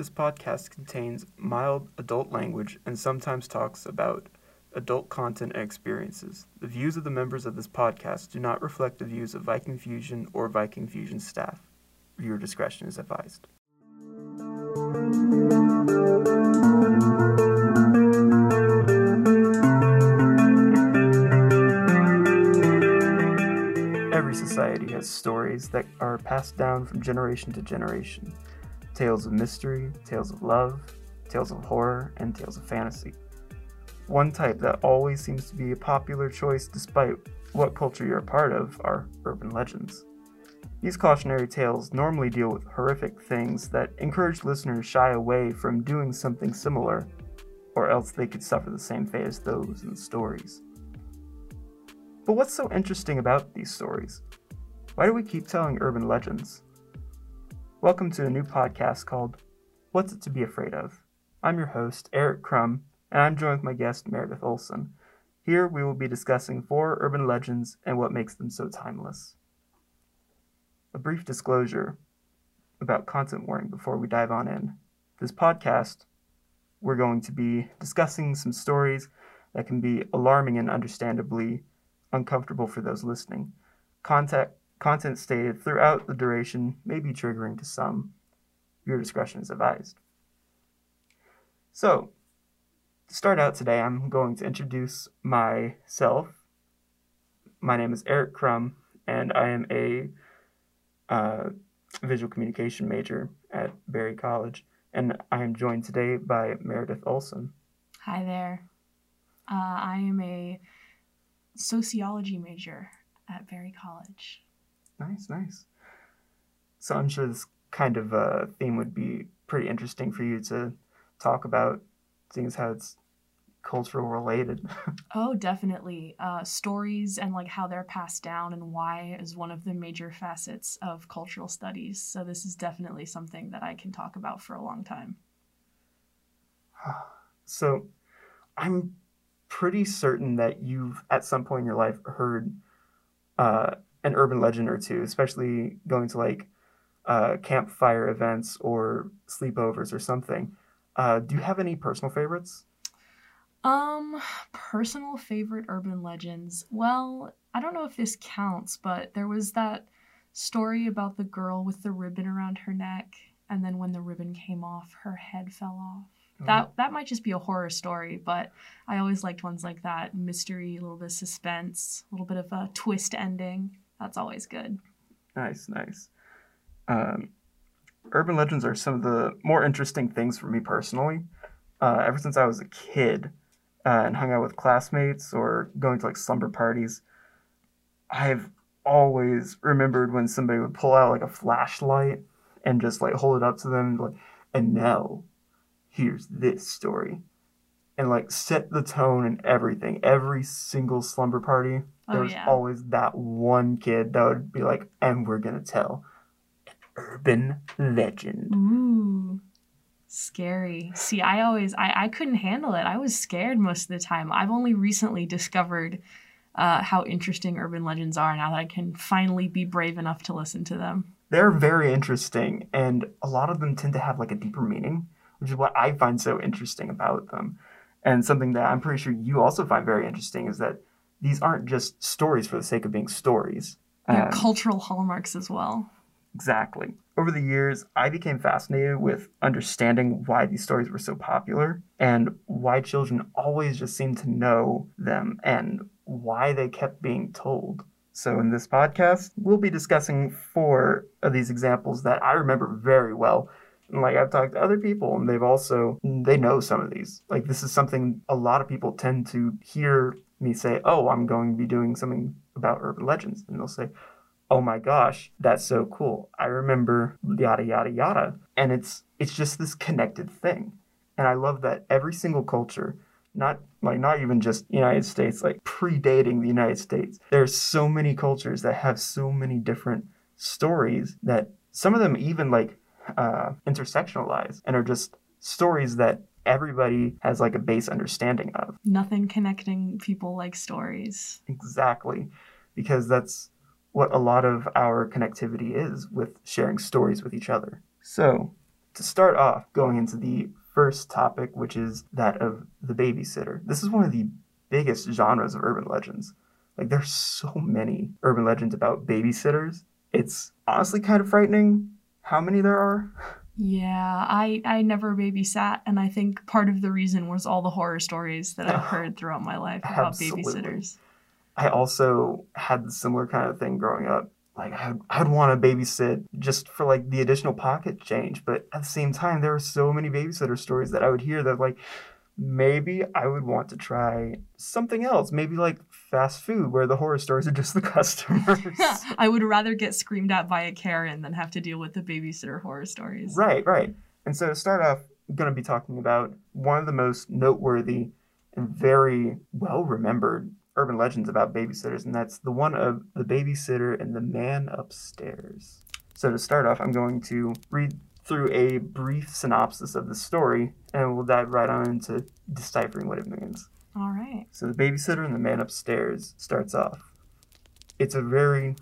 This podcast contains mild adult language and sometimes talks about adult content and experiences. The views of the members of this podcast do not reflect the views of Viking Fusion or Viking Fusion staff. Viewer discretion is advised. Every society has stories that are passed down from generation to generation tales of mystery, tales of love, tales of horror, and tales of fantasy. One type that always seems to be a popular choice despite what culture you're a part of are urban legends. These cautionary tales normally deal with horrific things that encourage listeners to shy away from doing something similar, or else they could suffer the same fate as those in the stories. But what's so interesting about these stories? Why do we keep telling urban legends? Welcome to a new podcast called What's It to Be Afraid of? I'm your host, Eric Crum, and I'm joined with my guest, Meredith Olson. Here we will be discussing four urban legends and what makes them so timeless. A brief disclosure about content warning before we dive on in. This podcast, we're going to be discussing some stories that can be alarming and understandably uncomfortable for those listening. Contact, content stated throughout the duration may be triggering to some. Your discretion is advised. So, to start out today, I'm going to introduce myself. My name is Eric Crum, and I am a uh, visual communication major at Berry College, and I am joined today by Meredith Olson. Hi there. Uh, I am a sociology major at Berry College. Nice, nice. So I'm sure this kind of uh, theme would be pretty interesting for you to talk about, things how it's cultural related. Oh, definitely. Uh, stories and like how they're passed down and why is one of the major facets of cultural studies. So this is definitely something that I can talk about for a long time. so I'm pretty certain that you've at some point in your life heard uh, an urban legend or two, especially going to like uh, campfire events or sleepovers or something. Uh, do you have any personal favorites? Um, personal favorite urban legends. Well, I don't know if this counts, but there was that story about the girl with the ribbon around her neck, and then when the ribbon came off, her head fell off. That that might just be a horror story, but I always liked ones like that. Mystery, a little bit of suspense, a little bit of a twist ending. That's always good. Nice, nice. Um, urban legends are some of the more interesting things for me personally. Uh, ever since I was a kid uh, and hung out with classmates or going to like slumber parties, I've always remembered when somebody would pull out like a flashlight and just like hold it up to them and like, and now here's this story. And like set the tone and everything. Every single slumber party, Oh, there was yeah. always that one kid that would be like, and we're gonna tell an urban legend. Ooh. Scary. See, I always I, I couldn't handle it. I was scared most of the time. I've only recently discovered uh, how interesting urban legends are now that I can finally be brave enough to listen to them. They're very interesting, and a lot of them tend to have like a deeper meaning, which is what I find so interesting about them. And something that I'm pretty sure you also find very interesting is that these aren't just stories for the sake of being stories. They're Um, cultural hallmarks as well. Exactly. Over the years, I became fascinated with understanding why these stories were so popular and why children always just seemed to know them and why they kept being told. So, in this podcast, we'll be discussing four of these examples that I remember very well. And like I've talked to other people, and they've also they know some of these. Like this is something a lot of people tend to hear me say, "Oh, I'm going to be doing something about urban legends," and they'll say, oh my gosh, that's so cool. I remember yada yada yada. And it's it's just this connected thing. And I love that every single culture, not like not even just United States, like predating the United States, there's so many cultures that have so many different stories that some of them even like uh, intersectionalize and are just stories that everybody has like a base understanding of. Nothing connecting people like stories. Exactly. Because that's what a lot of our connectivity is with sharing stories with each other. So, to start off, going into the first topic, which is that of the babysitter. This is one of the biggest genres of urban legends. Like, there's so many urban legends about babysitters. It's honestly kind of frightening how many there are. Yeah, I I never babysat, and I think part of the reason was all the horror stories that I've heard throughout my life about Absolutely. babysitters. I also had the similar kind of thing growing up. Like I'd, I'd want to babysit just for like the additional pocket change, but at the same time, there were so many babysitter stories that I would hear that like maybe I would want to try something else, maybe like fast food where the horror stories are just the customers. I would rather get screamed at by a Karen than have to deal with the babysitter horror stories. right, right. And so to start off, I'm going to be talking about one of the most noteworthy and very well remembered urban legends about babysitters, and that's the one of the babysitter and the man upstairs. So to start off, I'm going to read through a brief synopsis of the story, and we'll dive right on into deciphering what it means. All right. So the babysitter and the man upstairs starts off. It's a very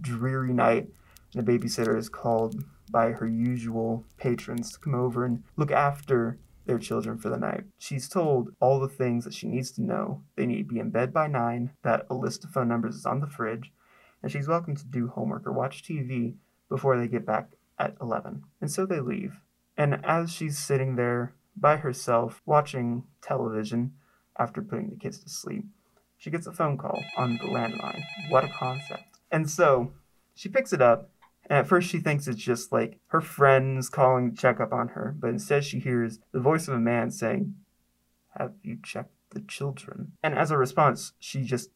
dreary night, and the babysitter is called by her usual patrons to come over and look after their children for the night. She's told all the things that she needs to know. They need to be in bed by 9, that a list of phone numbers is on the fridge, and she's welcome to do homework or watch TV before they get back at 11. And so they leave. And as she's sitting there by herself watching television after putting the kids to sleep, she gets a phone call on the landline. What a concept. And so she picks it up, and at first she thinks it's just like her friends calling to check up on her, but instead she hears the voice of a man saying, Have you checked the children? And as a response, she just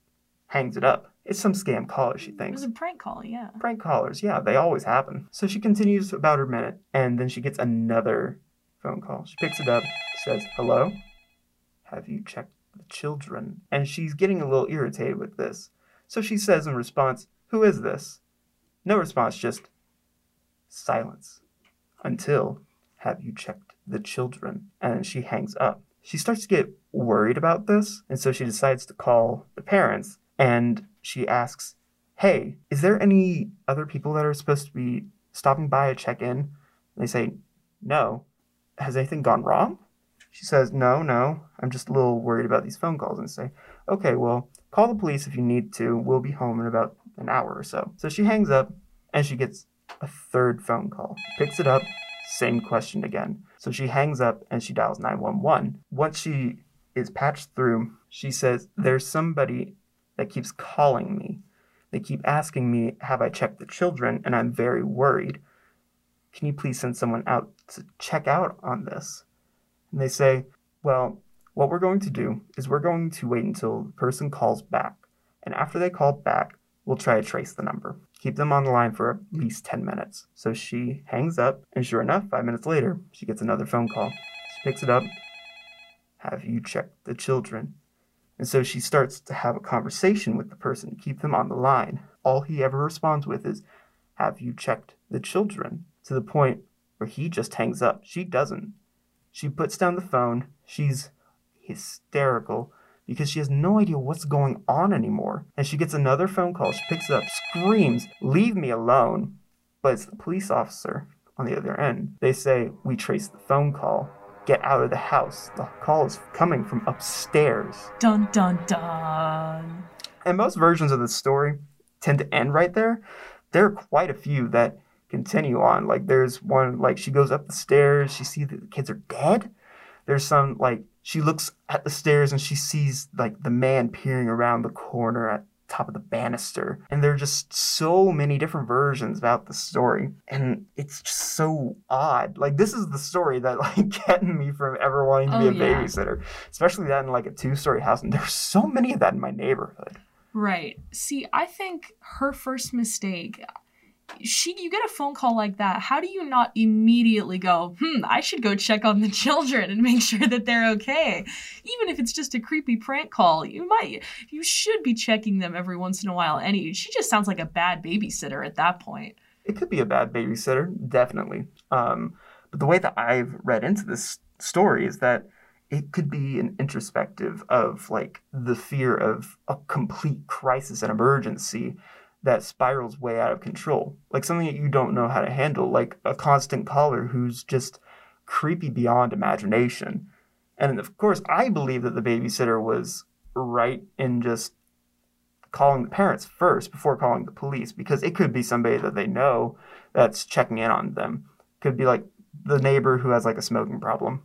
hangs it up. It's some scam caller, she thinks. It was a prank call, yeah. Prank callers, yeah, they always happen. So she continues about her minute, and then she gets another phone call. She picks it up, says, Hello? Have you checked the children? And she's getting a little irritated with this. So she says in response, Who is this? No response, just silence. Until, Have you checked the children? And she hangs up. She starts to get worried about this, and so she decides to call the parents and she asks, Hey, is there any other people that are supposed to be stopping by to check in? They say, No. Has anything gone wrong? She says, No, no. I'm just a little worried about these phone calls. And say, Okay, well, call the police if you need to. We'll be home in about an hour or so. So she hangs up and she gets a third phone call. Picks it up, same question again. So she hangs up and she dials 911. Once she is patched through, she says, There's somebody that keeps calling me. They keep asking me, Have I checked the children? And I'm very worried. Can you please send someone out to check out on this? And they say, Well, what we're going to do is we're going to wait until the person calls back. And after they call back, we'll try to trace the number. Keep them on the line for at least 10 minutes. So she hangs up, and sure enough, five minutes later, she gets another phone call. She picks it up. Have you checked the children? And so she starts to have a conversation with the person to keep them on the line. All he ever responds with is, Have you checked the children? To the point where he just hangs up. She doesn't. She puts down the phone. She's hysterical because she has no idea what's going on anymore. And she gets another phone call. She picks it up, screams, Leave me alone. But it's the police officer on the other end. They say, We traced the phone call. Get out of the house. The call is coming from upstairs. Dun dun dun. And most versions of the story tend to end right there. There are quite a few that continue on. Like there's one like she goes up the stairs, she sees that the kids are dead. There's some like she looks at the stairs and she sees like the man peering around the corner at top of the banister. And there are just so many different versions about the story. And it's just so odd. Like this is the story that like getting me from ever wanting to Oh, be a yeah. babysitter. Especially that in like a two-story house. And there's so many of that in my neighborhood. Right. See, I think her first mistake. She, you get a phone call like that. How do you not immediately go, hmm, I should go check on the children and make sure that they're okay? Even if it's just a creepy prank call, you might, you should be checking them every once in a while. Any, she just sounds like a bad babysitter at that point. it could be a bad babysitter, definitely. Um, but the way that I've read into this story is that it could be an introspective of like the fear of a complete crisis and emergency that spirals way out of control. Like something that you don't know how to handle, like a constant caller who's just creepy beyond imagination. And of course, I believe that the babysitter was right in just calling the parents first before calling the police because it could be somebody that they know that's checking in on them. Could be like the neighbor who has like a smoking problem.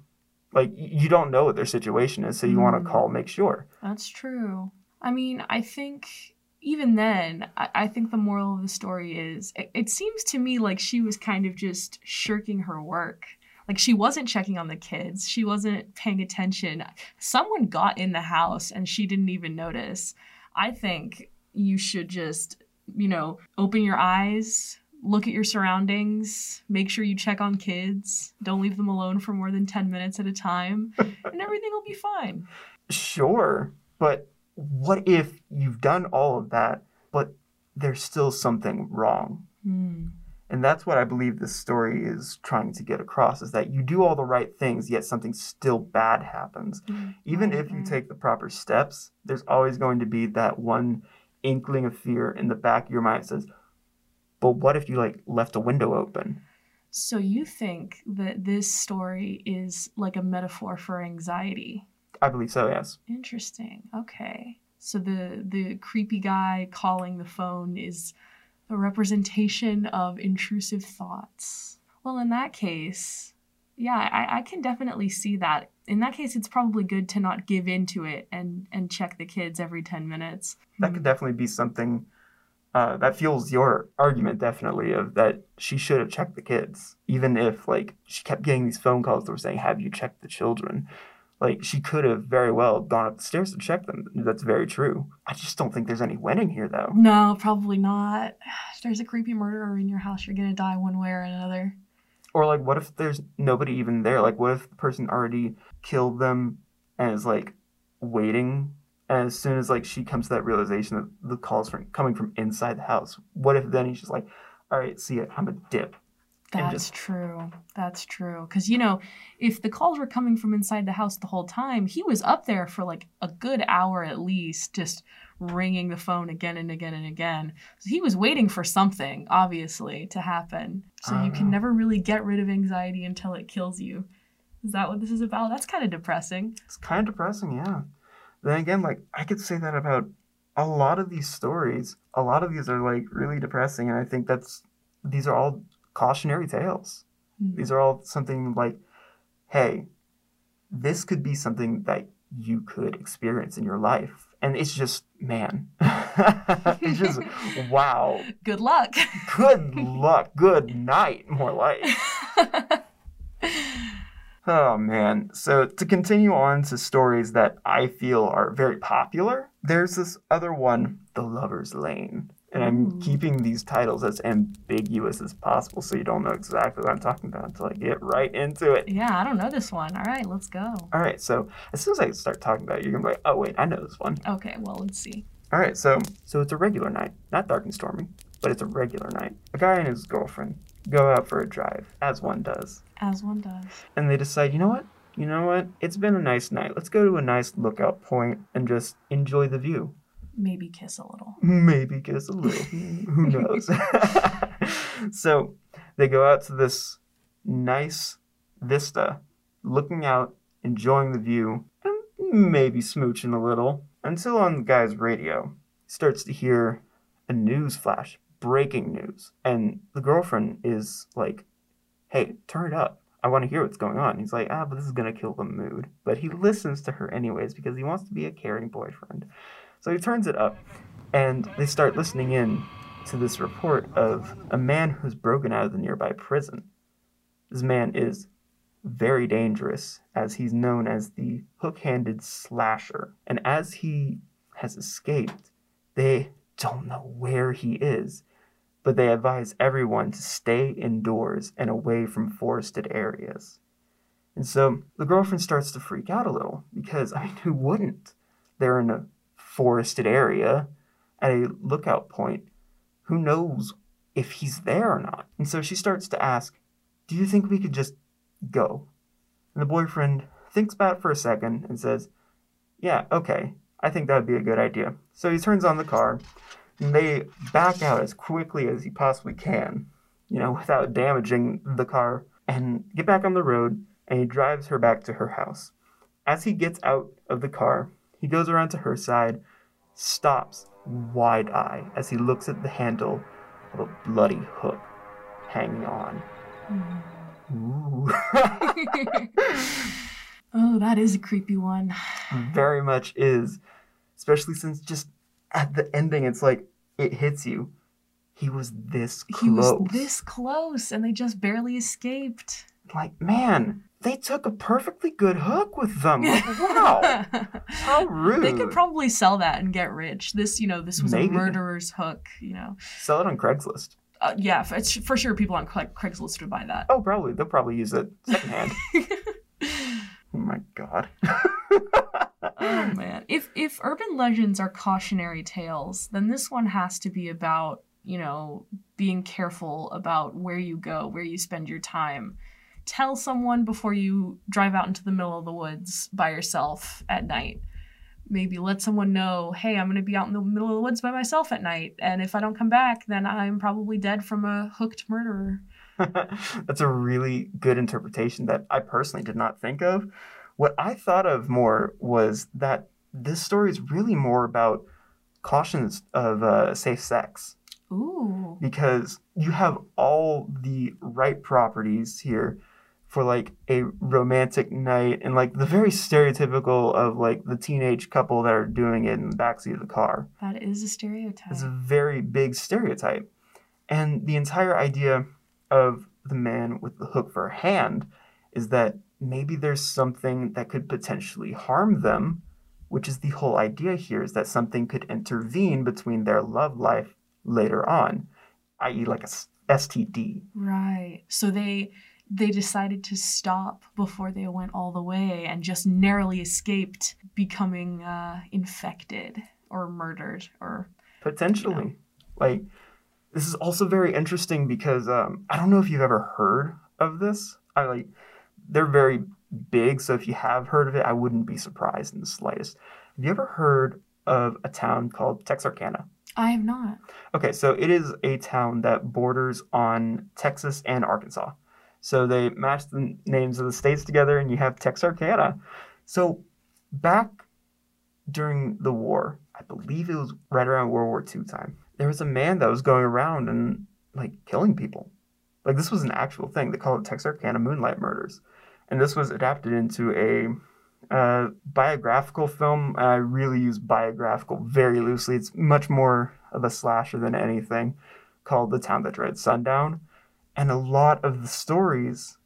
Like you don't know what their situation is, so you mm. want to call, make sure. That's true. I mean, I think even then, I, I think the moral of the story is it, it seems to me like she was kind of just shirking her work. Like she wasn't checking on the kids, she wasn't paying attention. Someone got in the house and she didn't even notice. I think you should just, you know, open your eyes, look at your surroundings, make sure you check on kids, don't leave them alone for more than 10 minutes at a time, and everything will be fine. Sure, but what if you've done all of that, but there's still something wrong? Mm. And that's what I believe this story is trying to get across is that you do all the right things, yet something still bad happens. Mm-hmm. Even if you take the proper steps, there's always going to be that one inkling of fear in the back of your mind that says, but what if you like left a window open? So you think that this story is like a metaphor for anxiety? I believe so, yes. Interesting. Okay. So the the creepy guy calling the phone is a representation of intrusive thoughts. Well, in that case, yeah, I, I can definitely see that. In that case, it's probably good to not give into it and and check the kids every ten minutes. That could definitely be something uh, that fuels your argument definitely of that she should have checked the kids, even if like she kept getting these phone calls that were saying, "Have you checked the children?" Like she could have very well gone up the stairs to check them. That's very true. I just don't think there's any winning here, though. No, probably not. If there's a creepy murderer in your house, you're gonna die one way or another. Or like, what if there's nobody even there? Like, what if the person already killed them and is like waiting? And as soon as like she comes to that realization that the calls from coming from inside the house, what if then he's just like, "All right, see it, I'm a dip." That's just... true. That's true. Because, you know, if the calls were coming from inside the house the whole time, he was up there for like a good hour at least, just ringing the phone again and again and again. So he was waiting for something, obviously, to happen. So you can know. never really get rid of anxiety until it kills you. Is that what this is about? That's kind of depressing. It's kind of depressing, yeah. Then again, like, I could say that about a lot of these stories. A lot of these are like really depressing, and I think that's these are all cautionary tales. Mm-hmm. These are all something like, hey, this could be something that you could experience in your life. And it's just, man, it's just, wow. Good luck. Good luck. Good night, more like. oh, man. So, to continue on to stories that I feel are very popular, there's this other one, The Lover's Lane. And I'm Ooh. keeping these titles as ambiguous as possible so you don't know exactly what I'm talking about until I get right into it. Yeah, I don't know this one. All right, let's go. All right, so as soon as I start talking about it, you're going to be like, oh, wait, I know this one. Okay, well, let's see. All right, so so it's a regular night, not dark and stormy, but it's a regular night. A guy and his girlfriend go out for a drive, as one does. As one does. And they decide, you know what? You know what? It's been a nice night. Let's go to a nice lookout point and just enjoy the view maybe kiss a little. Maybe kiss a little. Who knows? so they go out to this nice vista, looking out, enjoying the view, and maybe smooching a little, until on the guy's radio, he starts to hear a news flash, breaking news. And the girlfriend is like, hey, turn it up. I want to hear what's going on. He's like, ah, but this is going to kill the mood. But he listens to her anyways because he wants to be a caring boyfriend. So he turns it up, and they start listening in to this report of a man who's broken out of the nearby prison. This man is very dangerous, as he's known as the hook handed slasher. And as he has escaped, they don't know where he is, but they advise everyone to stay indoors and away from forested areas. And so the girlfriend starts to freak out a little because, I mean, who wouldn't? They're in a forested area at a lookout point, who knows if he's there or not? And so she starts to ask, Do you think we could just go? And the boyfriend thinks about for a second and says, Yeah, okay, I think that would be a good idea. So he turns on the car, And they back out as quickly as he possibly can, you know, without damaging the car, and get back on the road, and he drives her back to her house. As he gets out of the car, he goes around to her side, stops wide eye as he looks at the handle of a bloody hook hanging on. Mm. Ooh. oh, that is a creepy one. Very much is. Especially since just at the ending, it's like it hits you. He was this close. He was this close, and they just barely escaped. Like, man, they took a perfectly good hook with them. Like, wow. How rude. They could probably sell that and get rich. This, you know, this was Maybe. a murderer's hook, you know. Sell it on Craigslist. Uh, yeah, for, it's, for sure people on Craig- Craigslist would buy that. Oh, probably. They'll probably use it secondhand. oh my god. oh man. If if urban legends are cautionary tales, then this one has to be about, you know, being careful about where you go, where you spend your time. Tell someone before you drive out into the middle of the woods by yourself at night. Maybe let someone know, hey, I'm going to be out in the middle of the woods by myself at night, and if I don't come back, then I'm probably dead from a hooked murderer. That's a really good interpretation that I personally did not think of. What I thought of more was that this story is really more about cautions of uh, safe sex Ooh. because you have all the right properties here for like a romantic night and like the very stereotypical of like the teenage couple that are doing it in the backseat of the car. That is a stereotype. It's a very big stereotype. And the entire idea of the man with the hook for a hand is that maybe there's something that could potentially harm them, which is the whole idea here is that something could intervene between their love life later on, i.e., like a STD. Right. So they they decided to stop before they went all the way and just narrowly escaped becoming uh, infected or murdered or Potentially. Like, this is also very interesting because um, I don't know if you've ever heard of this. I like, they're very big, so if you have heard of it, I wouldn't be surprised in the slightest. Have you ever heard of a town called Texarkana? I have not. Okay, so it is a town that borders on Texas and Arkansas. So they match the names of the states together, and you have Texarkana. So back during the war, I believe it was right around World War II time, there was a man that was going around and like killing people. Like this was an actual thing. They call it Texarkana Moonlight Murders, and this was adapted into a uh, biographical film. I really use biographical very loosely. It's much more of a slasher than anything, called The Town That Dread Sundown, and a lot of the stories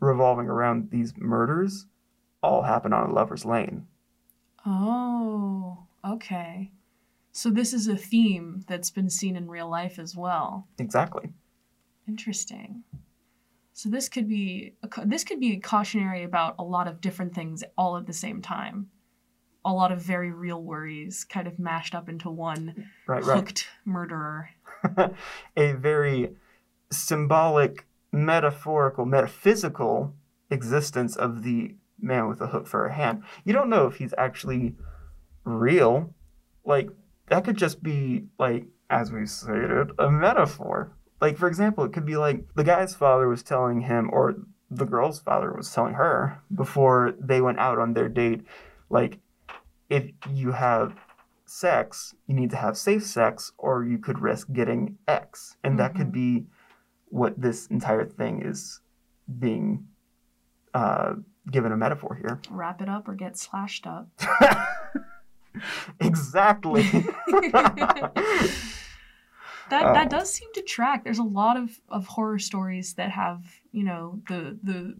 revolving around these murders all happen on a lover's lane. Oh, okay. So this is a theme that's been seen in real life as well. Exactly. Interesting. So this could be a, this could be cautionary about a lot of different things all at the same time. A lot of very real worries kind of mashed up into one Right, right. hooked murderer. a very symbolic, metaphorical, metaphysical existence of the man with a hook for a hand. You don't know if he's actually real. Like, that could just be, like, as we stated, a metaphor. Like, for example, it could be like the guy's father was telling him, or the girl's father was telling her before they went out on their date, like, if you have sex, you need to have safe sex, or you could risk getting X. And that could Mhm. be what this entire thing is being uh, given a metaphor here. Wrap it up or get slashed up. exactly. That that does seem to track. There's a lot of, of horror stories that have, you know, the the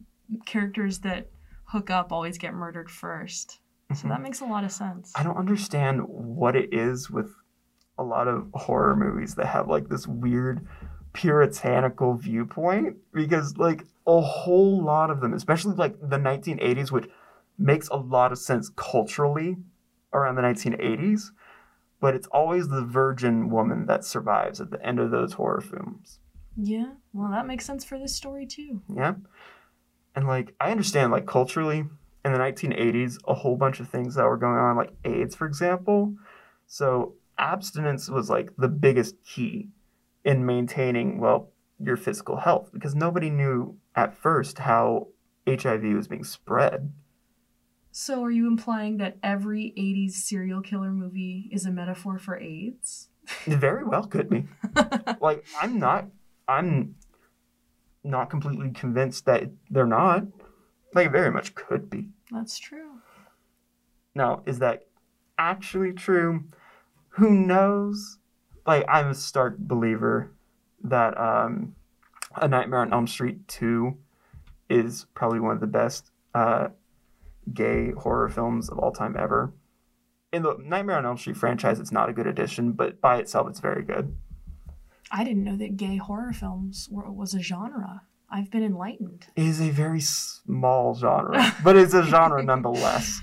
characters that hook up always get murdered first. So that makes a lot of sense. I don't understand what it is with a lot of horror movies that have like this weird puritanical viewpoint because like a whole lot of them, especially like the 1980s, which makes a lot of sense culturally around the 1980s, but it's always the virgin woman that survives at the end of those horror films. Yeah, well, that makes sense for this story too. Yeah. And like I understand like culturally in the 1980s a whole bunch of things that were going on like AIDS for example. So abstinence was like the biggest key in maintaining, well, your physical health because nobody knew at first how HIV was being spread. So, are you implying that every 80s serial killer movie is a metaphor for AIDS? It very well could be. like, I'm not, I'm not completely convinced that they're not. Like, very much could be. That's true. Now, is that actually true? Who knows? Like, I'm a stark believer that um, A Nightmare on Elm Street 2 is probably one of the best uh, gay horror films of all time ever. In the Nightmare on Elm Street franchise, it's not a good addition, but by itself, it's very good. I didn't know that gay horror films were, was a genre. I've been enlightened. It is a very small genre, but it's a genre nonetheless.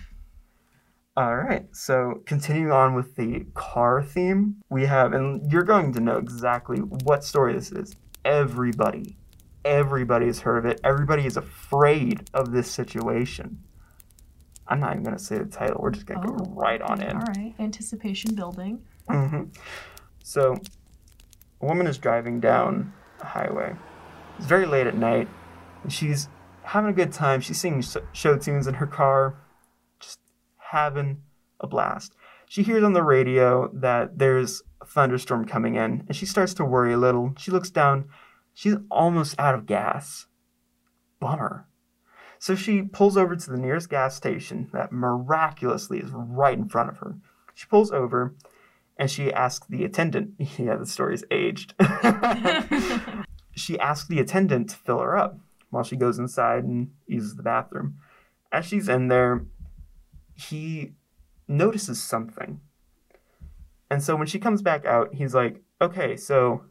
All right, so continuing on with the car theme, we have, and you're going to know exactly what story this is. Everybody, everybody has heard of it. Everybody is afraid of this situation. I'm not even going to say the title. We're just going to Oh, go right on in. All right. Anticipation building. hmm So, a woman is driving down a highway. It's very late at night, and she's having a good time. She's singing show tunes in her car, having a blast. She hears on the radio that there's a thunderstorm coming in, and she starts to worry a little. She looks down. She's almost out of gas. Bummer. So she pulls over to the nearest gas station that miraculously is right in front of her. She pulls over and she asks the attendant, yeah, the story's aged. she asks the attendant to fill her up while she goes inside and uses the bathroom. As she's in there, he notices something. And so when she comes back out, he's like, okay, so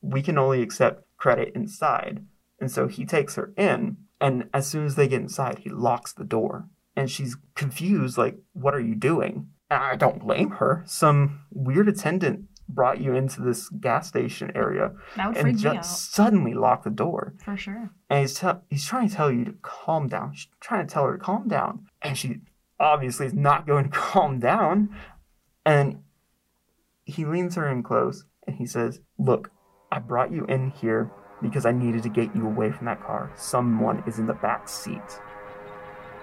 we can only accept credit inside. And so he takes her in, and as soon as they get inside, he locks the door. And she's confused, like, what are you doing? And I don't blame her. Some weird attendant brought you into this gas station area and just suddenly locked the door. for sure. And he's, te- he's trying to tell you to calm down. She's trying to tell her to calm down. And she obviously is not going to calm down. And he leans her in close and he says, Look, I brought you in here because I needed to get you away from that car. Someone is in the back seat.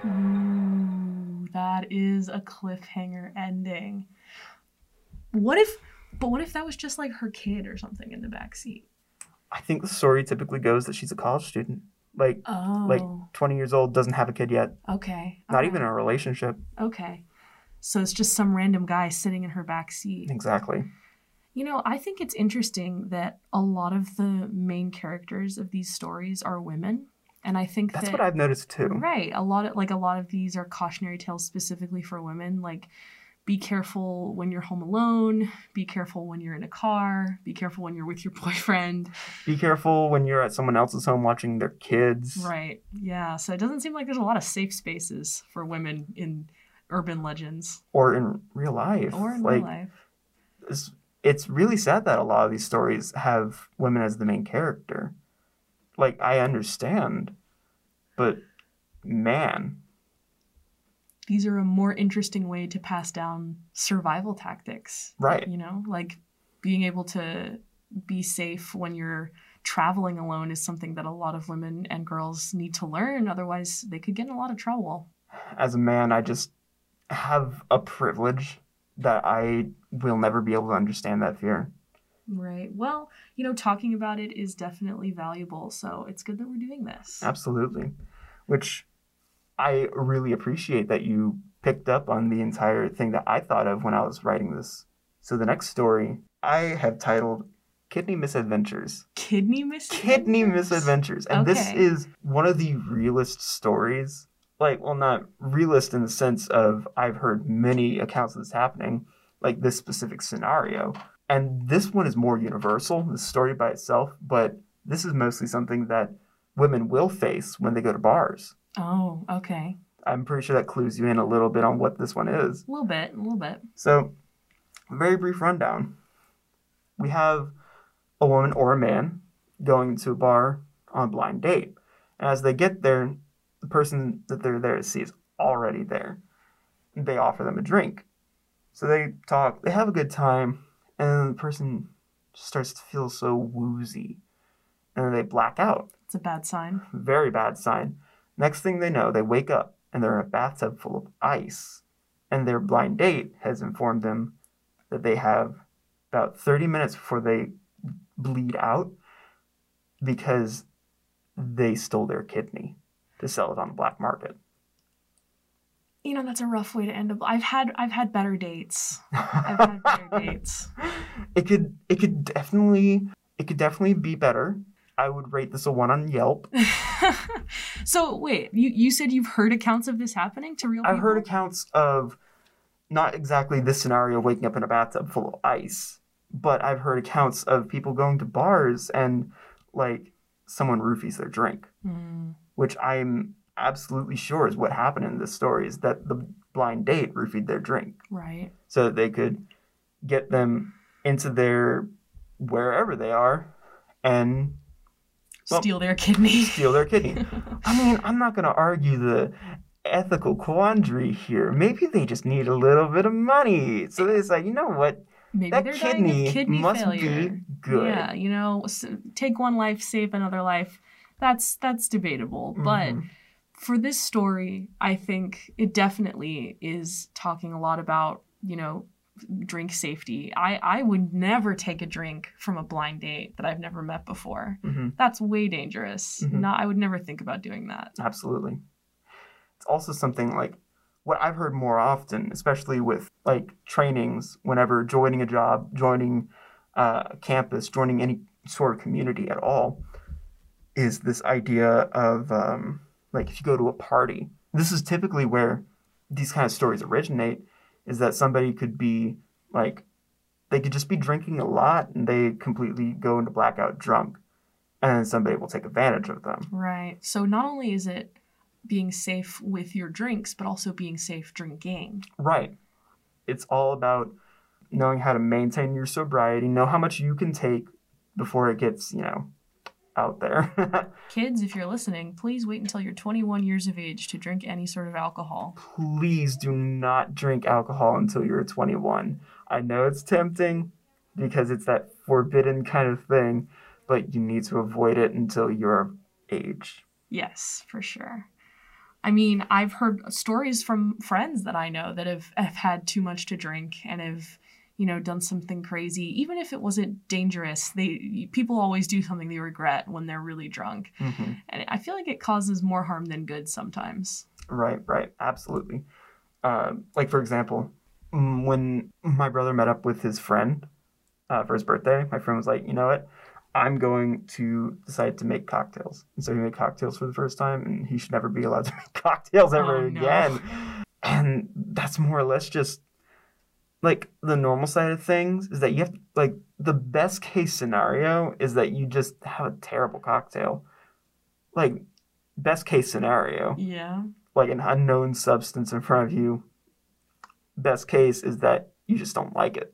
Ooh, that is a cliffhanger ending. What if, but what if that was just like her kid or something in the back seat? I think the story typically goes that she's a college student. Like, Oh, like 20 years old, doesn't have a kid yet, okay. not alright, even in a relationship. Okay. So it's just some random guy sitting in her back seat. Exactly. You know, I think it's interesting that a lot of the main characters of these stories are women. And I think That's that what I've noticed too. Right. A lot of like a lot of these are cautionary tales specifically for women. Like be careful when you're home alone, be careful when you're in a car, be careful when you're with your boyfriend. Be careful when you're at someone else's home watching their kids. Right. Yeah. So it doesn't seem like there's a lot of safe spaces for women in urban legends Or in real life. or in like, real life. It's, it's really sad that a lot of these stories have women as the main character. Like, I understand, but man, These are a more interesting way to pass down survival tactics. right. You know, like being able to be safe when you're traveling alone is something that a lot of women and girls need to learn. Otherwise, they could get in a lot of trouble. As a man, I just have a privilege that I will never be able to understand that fear. Right. Well, you know, talking about it is definitely valuable. So it's good that we're doing this. Absolutely. Which I really appreciate that you picked up on the entire thing that I thought of when I was writing this. So the next story I have titled Kidney Misadventures. Kidney misadventures. Kidney Misadventures. And this is one of the realest stories. Like, well, not realist in the sense of I've heard many accounts of this happening, like this specific scenario. And this one is more universal, the story by itself, but this is mostly something that women will face when they go to bars. Oh, okay. I'm pretty sure that clues you in a little bit on what this one is. A little bit. A little bit. So, very brief rundown. We have a woman or a man going to a bar on a blind date. And as they get there, the person that they're there to see is already there. They offer them a drink. So they talk, they have a good time, and the person starts to feel so woozy. And then they black out. It's a bad sign. Very bad sign. Next thing they know, they wake up and they're in a bathtub full of ice. And their blind date has informed them that they have about 30 minutes before they bleed out because they stole their kidney to sell it on the black market. You know, that's a rough way to end up. I've had I've had better dates. I've had better dates. It could it could definitely it could definitely be better. I would rate this a one on Yelp. so wait, you, you said you've heard accounts of this happening to real people? I've heard accounts of not exactly this scenario waking up in a bathtub full of ice, but I've heard accounts of people going to bars and like someone roofies their drink, Mm, which I'm absolutely sure is what happened in this story is that the blind date roofied their drink right. so that they could get them into their wherever they are and Steal their kidney. steal their kidney. I mean, I'm not going to argue the ethical quandary here. Maybe they just need a little bit of money. So they say, you know what? Maybe That kidney, kidney must failure. be good. Yeah, you know, take one life, save another life. That's that's debatable, but Mhm. for this story, I think it definitely is talking a lot about, you know, drink safety. I I would never take a drink from a blind date that I've never met before. Mhm. That's way dangerous. Mhm. Not I would never think about doing that. Absolutely. It's also something like what I've heard more often, especially with like trainings, whenever joining a job, joining uh, a campus, joining any sort of community at all, is this idea of um, like if you go to a party, this is typically where these kind of stories originate, is that somebody could be like, they could just be drinking a lot and they completely go into blackout drunk, and then somebody will take advantage of them. Right. So not only is it being safe with your drinks, but also being safe drinking. Right. It's all about knowing how to maintain your sobriety, know how much you can take before it gets, you know, out there. Kids, if you're listening, please wait until you're 21 years of age to drink any sort of alcohol. Please do not drink alcohol until you're 21. I know it's tempting because it's that forbidden kind of thing, but you need to avoid it until you're of age. Yes, for sure. I mean, I've heard stories from friends that I know that have, have had too much to drink and have, you know, done something crazy. Even if it wasn't dangerous, they people always do something they regret when they're really drunk. hmm And I feel like it causes more harm than good sometimes. Right, right, absolutely. Uh, like for example, mm, when my brother met up with his friend uh, for his birthday, my friend was like, "You know what? I'm going to decide to make cocktails." And so he made cocktails for the first time, and he should never be allowed to make cocktails ever Oh, no. again. And that's more or less just like the normal side of things is that you have like the best case scenario is that you just have a terrible cocktail. Like best case scenario Yeah. like an unknown substance in front of you. Best case is that you just don't like it.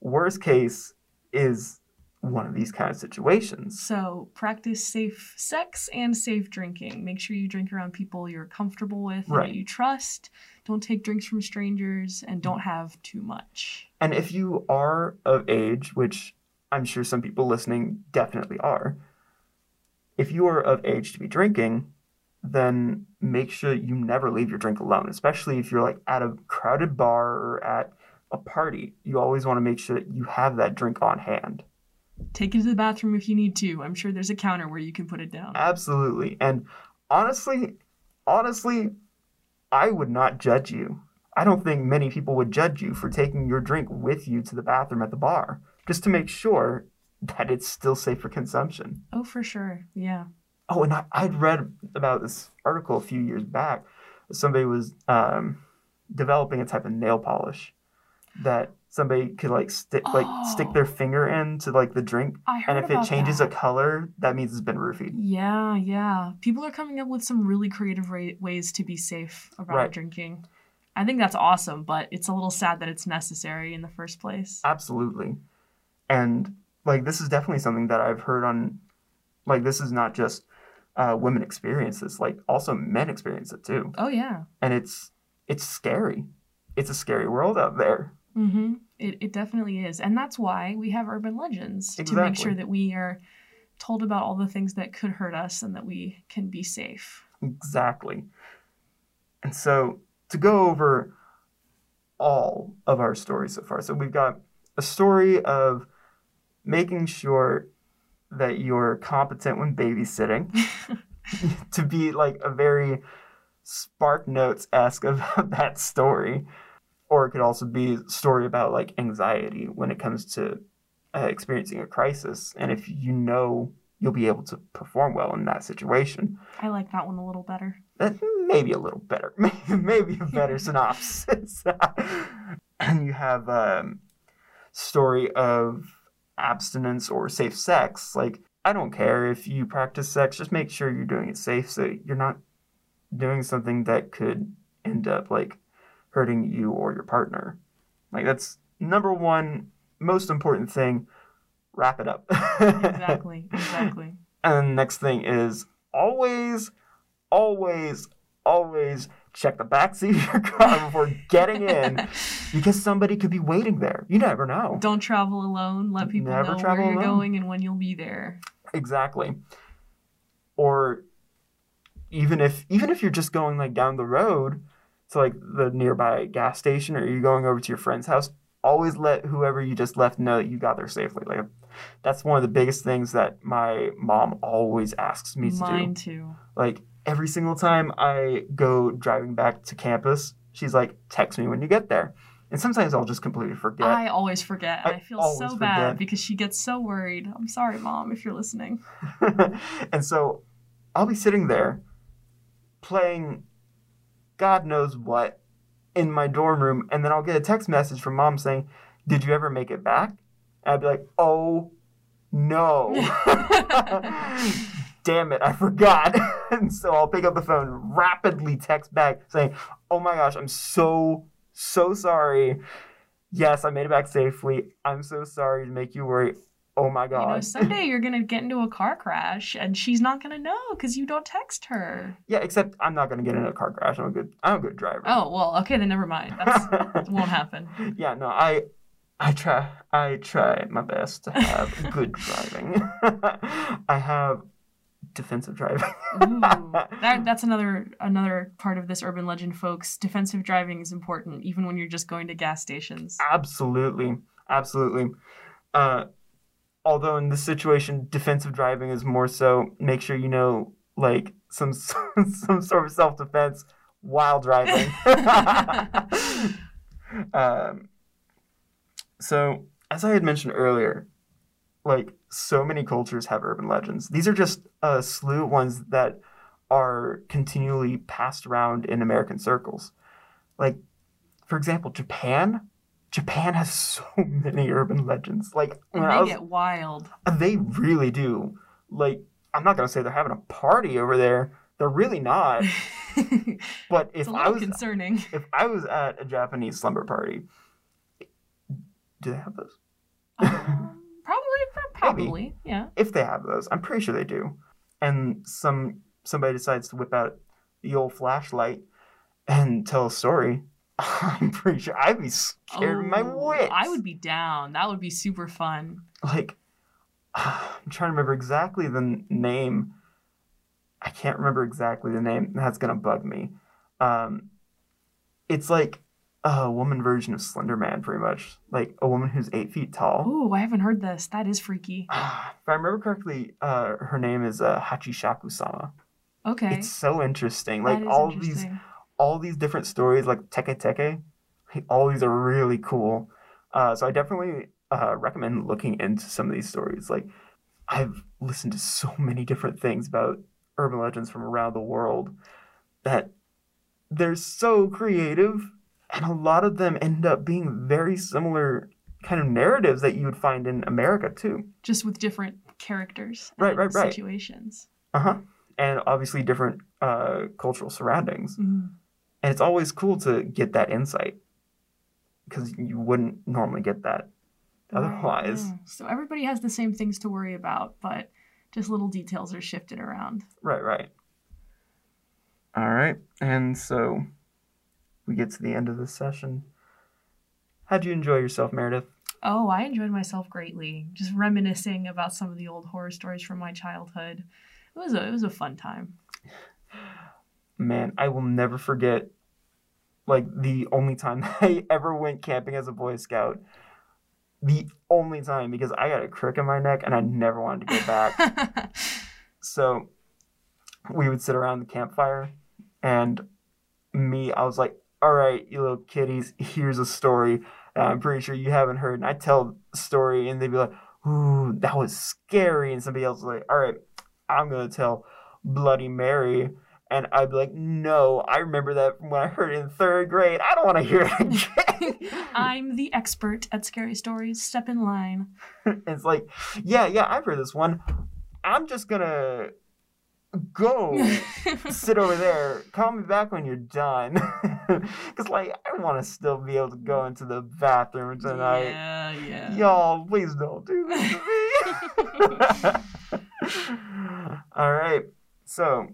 Worst case is one of these kind of situations. So practice safe sex and safe drinking. Make sure you drink around people you're comfortable with and Right. that you trust. Don't take drinks from strangers and don't mm-hmm. have too much. And if you are of age, which I'm sure some people listening definitely are, if you are of age to be drinking, then make sure you never leave your drink alone, especially if you're like at a crowded bar or at a party. You always want to make sure that you have that drink on hand. Take it to the bathroom if you need to. I'm sure there's a counter where you can put it down. Absolutely. And honestly, honestly, I would not judge you. I don't think many people would judge you for taking your drink with you to the bathroom at the bar, just to make sure that it's still safe for consumption. Oh, for sure. Yeah. Oh, and I, I'd read about this article a few years back. Somebody was um, developing a type of nail polish that somebody could like stick like stick Oh. their finger into like the drink, and if it changes that. a color, that means it's been roofied. Yeah, yeah. People are coming up with some really creative ra- ways to be safe around Right. drinking. I think that's awesome, but it's a little sad that it's necessary in the first place. Absolutely. And like this is definitely something that I've heard on like this is not just uh, women experience this, like also men experience it too. Oh yeah. And it's it's scary. it's a scary world out there. Mm-hmm. It, it definitely is. And that's why we have urban legends to make sure that we are told about all the things that could hurt us and that we can be safe. Exactly. And so to go over all of our stories so far. So we've got a story of making sure that you're competent when babysitting to be like a very spark notes esque about that story. Or it could also be a story about like anxiety when it comes to uh, experiencing a crisis. And if you know you'll be able to perform well in that situation, I like that one a little better. maybe a little better, maybe a better synopsis. and you have um, story of abstinence or safe sex. Like I don't care if you practice sex, just make sure you're doing it safe, so you're not doing something that could end up like hurting you or your partner. Like that's number one most important thing. Wrap it up. Exactly. exactly. And the next thing is always, always, always check the backseat of your car before getting in because somebody could be waiting there. You never know. Don't travel alone. Let people Never know where you're alone. going and when you'll be there. Exactly. Or even if even if you're just going like down the road to like the nearby gas station or you're going over to your friend's house, always let whoever you just left know that you got there safely. Like that's one of the biggest things that my mom always asks me to do. Mine too. like every single time I go driving back to campus, she's like, text me when you get there. And sometimes I'll just completely forget. I always forget. I I, feel so bad because she gets so worried. I'm sorry, mom, if you're listening. and so I'll be sitting there playing God knows what in my dorm room, and then I'll get a text message from mom saying, Did you ever make it back? And I'd be like, Oh no. Damn it, I forgot. and so I'll pick up the phone, rapidly text back saying, Oh my gosh, I'm so, so sorry. Yes, I made it back safely. I'm so sorry to make you worry. Oh my God. You know, someday you're gonna get into a car crash and she's not gonna know because you don't text her. Yeah, except I'm not gonna get into a car crash. I'm a good I'm a good driver. Oh well, okay, then never mind. That's, that won't happen. yeah, no, I I try I try my best to have good driving. I have defensive driving. Ooh, that, that's another another part of this urban legend, folks. Defensive driving is important, even when you're just going to gas stations. absolutely. Absolutely. Uh although in this situation defensive driving is more so make sure you know like some some sort of self-defense while driving. um, so, as I had mentioned earlier, like so many cultures have urban legends. These are just a slew of ones that are continually passed around in American circles. Like, for example, Japan. Japan has so many urban legends. Like, when I they was- get wild. they really do. Like, I'm not gonna say they're having a party over there. They're really not. But if I was concerning. if I was at a Japanese slumber party, do they have those? Um, probably, probably, yeah. If they have those, I'm pretty sure they do. And some somebody decides to whip out the old flashlight and tell a story. I'm pretty sure I'd be scared of my Oh, wits. I would be down. That would be super fun. like I'm trying to remember exactly the name. I can't remember exactly the name. That's gonna bug me. Um, it's like a woman version of Slender Man, pretty much. Like a woman who's eight feet tall. Oh, I haven't heard this. That is freaky. if I remember correctly, uh, her name is uh, Hachishaku-sama. Okay. It's so interesting. Like all these interesting. All these different stories, like Teke Teke, all these are really cool. Uh, so I definitely uh, recommend looking into some of these stories. Like I've listened to so many different things about urban legends from around the world that they're so creative, and a lot of them end up being very similar kind of narratives that you would find in America too. Just with different characters. Right, and right, right. Situations. Uh huh. And obviously different uh, cultural surroundings. Mhm. And it's always cool to get that insight because you wouldn't normally get that otherwise. Yeah. So everybody has the same things to worry about, but just little details are shifted around. Right, right. All right. And so we get to the end of this session. How'd you enjoy yourself, Meredith? Oh, I enjoyed myself greatly. Just reminiscing about some of the old horror stories from my childhood. It was a it was a fun time. Man, I will never forget like the only time I ever went camping as a Boy Scout. The only time because I got a crick in my neck and I never wanted to go back. so we would sit around the campfire and me, I was like, all right, you little kiddies, here's a story I'm pretty sure you haven't heard. And I tell the story and they'd be like, ooh, that was scary. And somebody else is like, all right, I'm going to tell Bloody Mary. And I'd be like, no, I remember that from when I heard it in third grade. I don't want to hear it again. I'm the expert at scary stories. Step in line. it's like, yeah, yeah, I've heard this one. I'm just going to go sit over there. Call me back when you're done. Because, like, I want to still be able to go into the bathroom tonight. Yeah, yeah. Y'all, please don't do this to me. All right. So,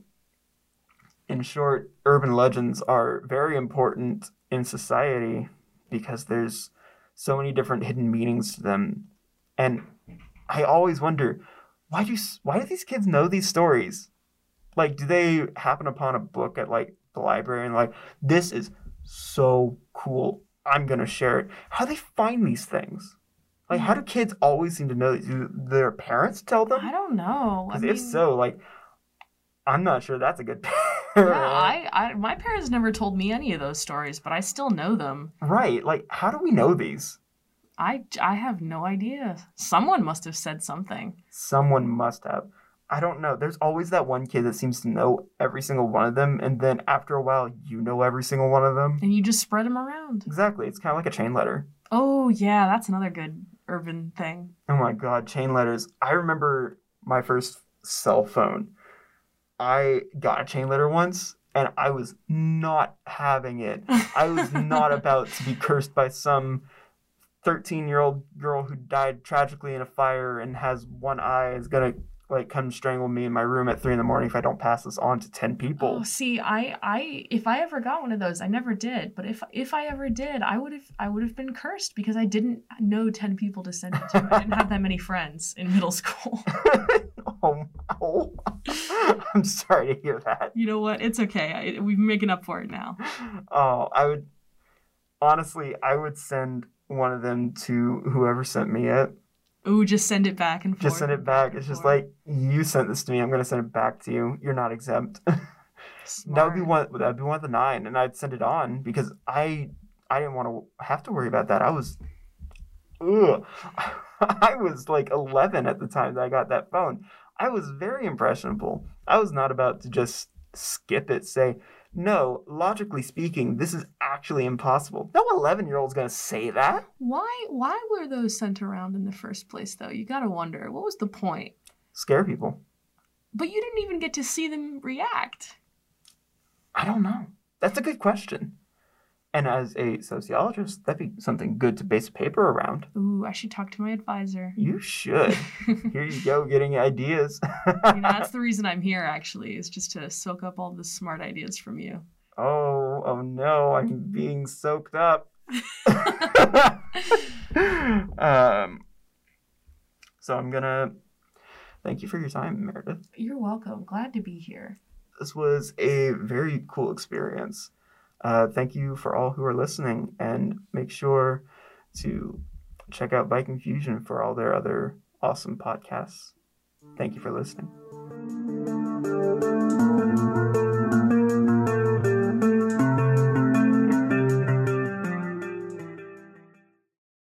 in short, urban legends are very important in society because there's so many different hidden meanings to them. And I always wonder, why do why do these kids know these stories? like do they happen upon a book at like the library and like this is so cool i'm gonna share it how do they find these things like how do mm. kids always seem to know these do their parents tell them i don't know because if so like i'm not sure that's a good. yeah I, I my parents never told me any of those stories but i still know them right like how do we know these i i have no idea someone must have said something someone must have I don't know. There's always that one kid that seems to know every single one of them, and then after a while, you know every single one of them. And you just spread them around. Exactly. It's kind of like a chain letter. Oh, yeah. That's another good urban thing. Oh my God. Chain letters. I remember my first cell phone. I got a chain letter once, and I was not having it. I was not about to be cursed by some 13 year old girl who died tragically in a fire and has one eye is gonna like come strangle me in my room at three in the morning if I don't pass this on to ten people. Oh, see, I, I, if I ever got one of those, I never did. But if if I ever did, I would have, I would have been cursed because I didn't know ten people to send it to. I didn't have that many friends in middle school. oh, oh, I'm sorry to hear that. You know what? It's okay. I, we're making up for it now. Oh, I would honestly, I would send one of them to whoever sent me it Ooh, just send it back and forth. Just send it back. It's just like you sent this to me. I'm gonna send it back to you. You're not exempt. that would be one. That'd be one of the nine, and I'd send it on because I I didn't want to have to worry about that. I was, ugh, I was like 11 at the time that I got that phone. I was very impressionable. I was not about to just skip it. Say, no, logically speaking, this is actually impossible. No 11 year old's going to say that. Why, why were those sent around in the first place, though? You got to wonder. What was the point? Scare people. But you didn't even get to see them react. I don't know. That's a good question. And as a sociologist, that'd be something good to base a paper around. Ooh, I should talk to my advisor. You should. here you go, getting ideas. you know, that's the reason I'm here, actually, is just to soak up all the smart ideas from you. Oh, oh no, I'm being soaked up. um, so I'm gonna thank you for your time, Meredith. You're welcome. Glad to be here. This was a very cool experience. Uh, thank you for all who are listening, and make sure to check out Viking Fusion for all their other awesome podcasts. Thank you for listening.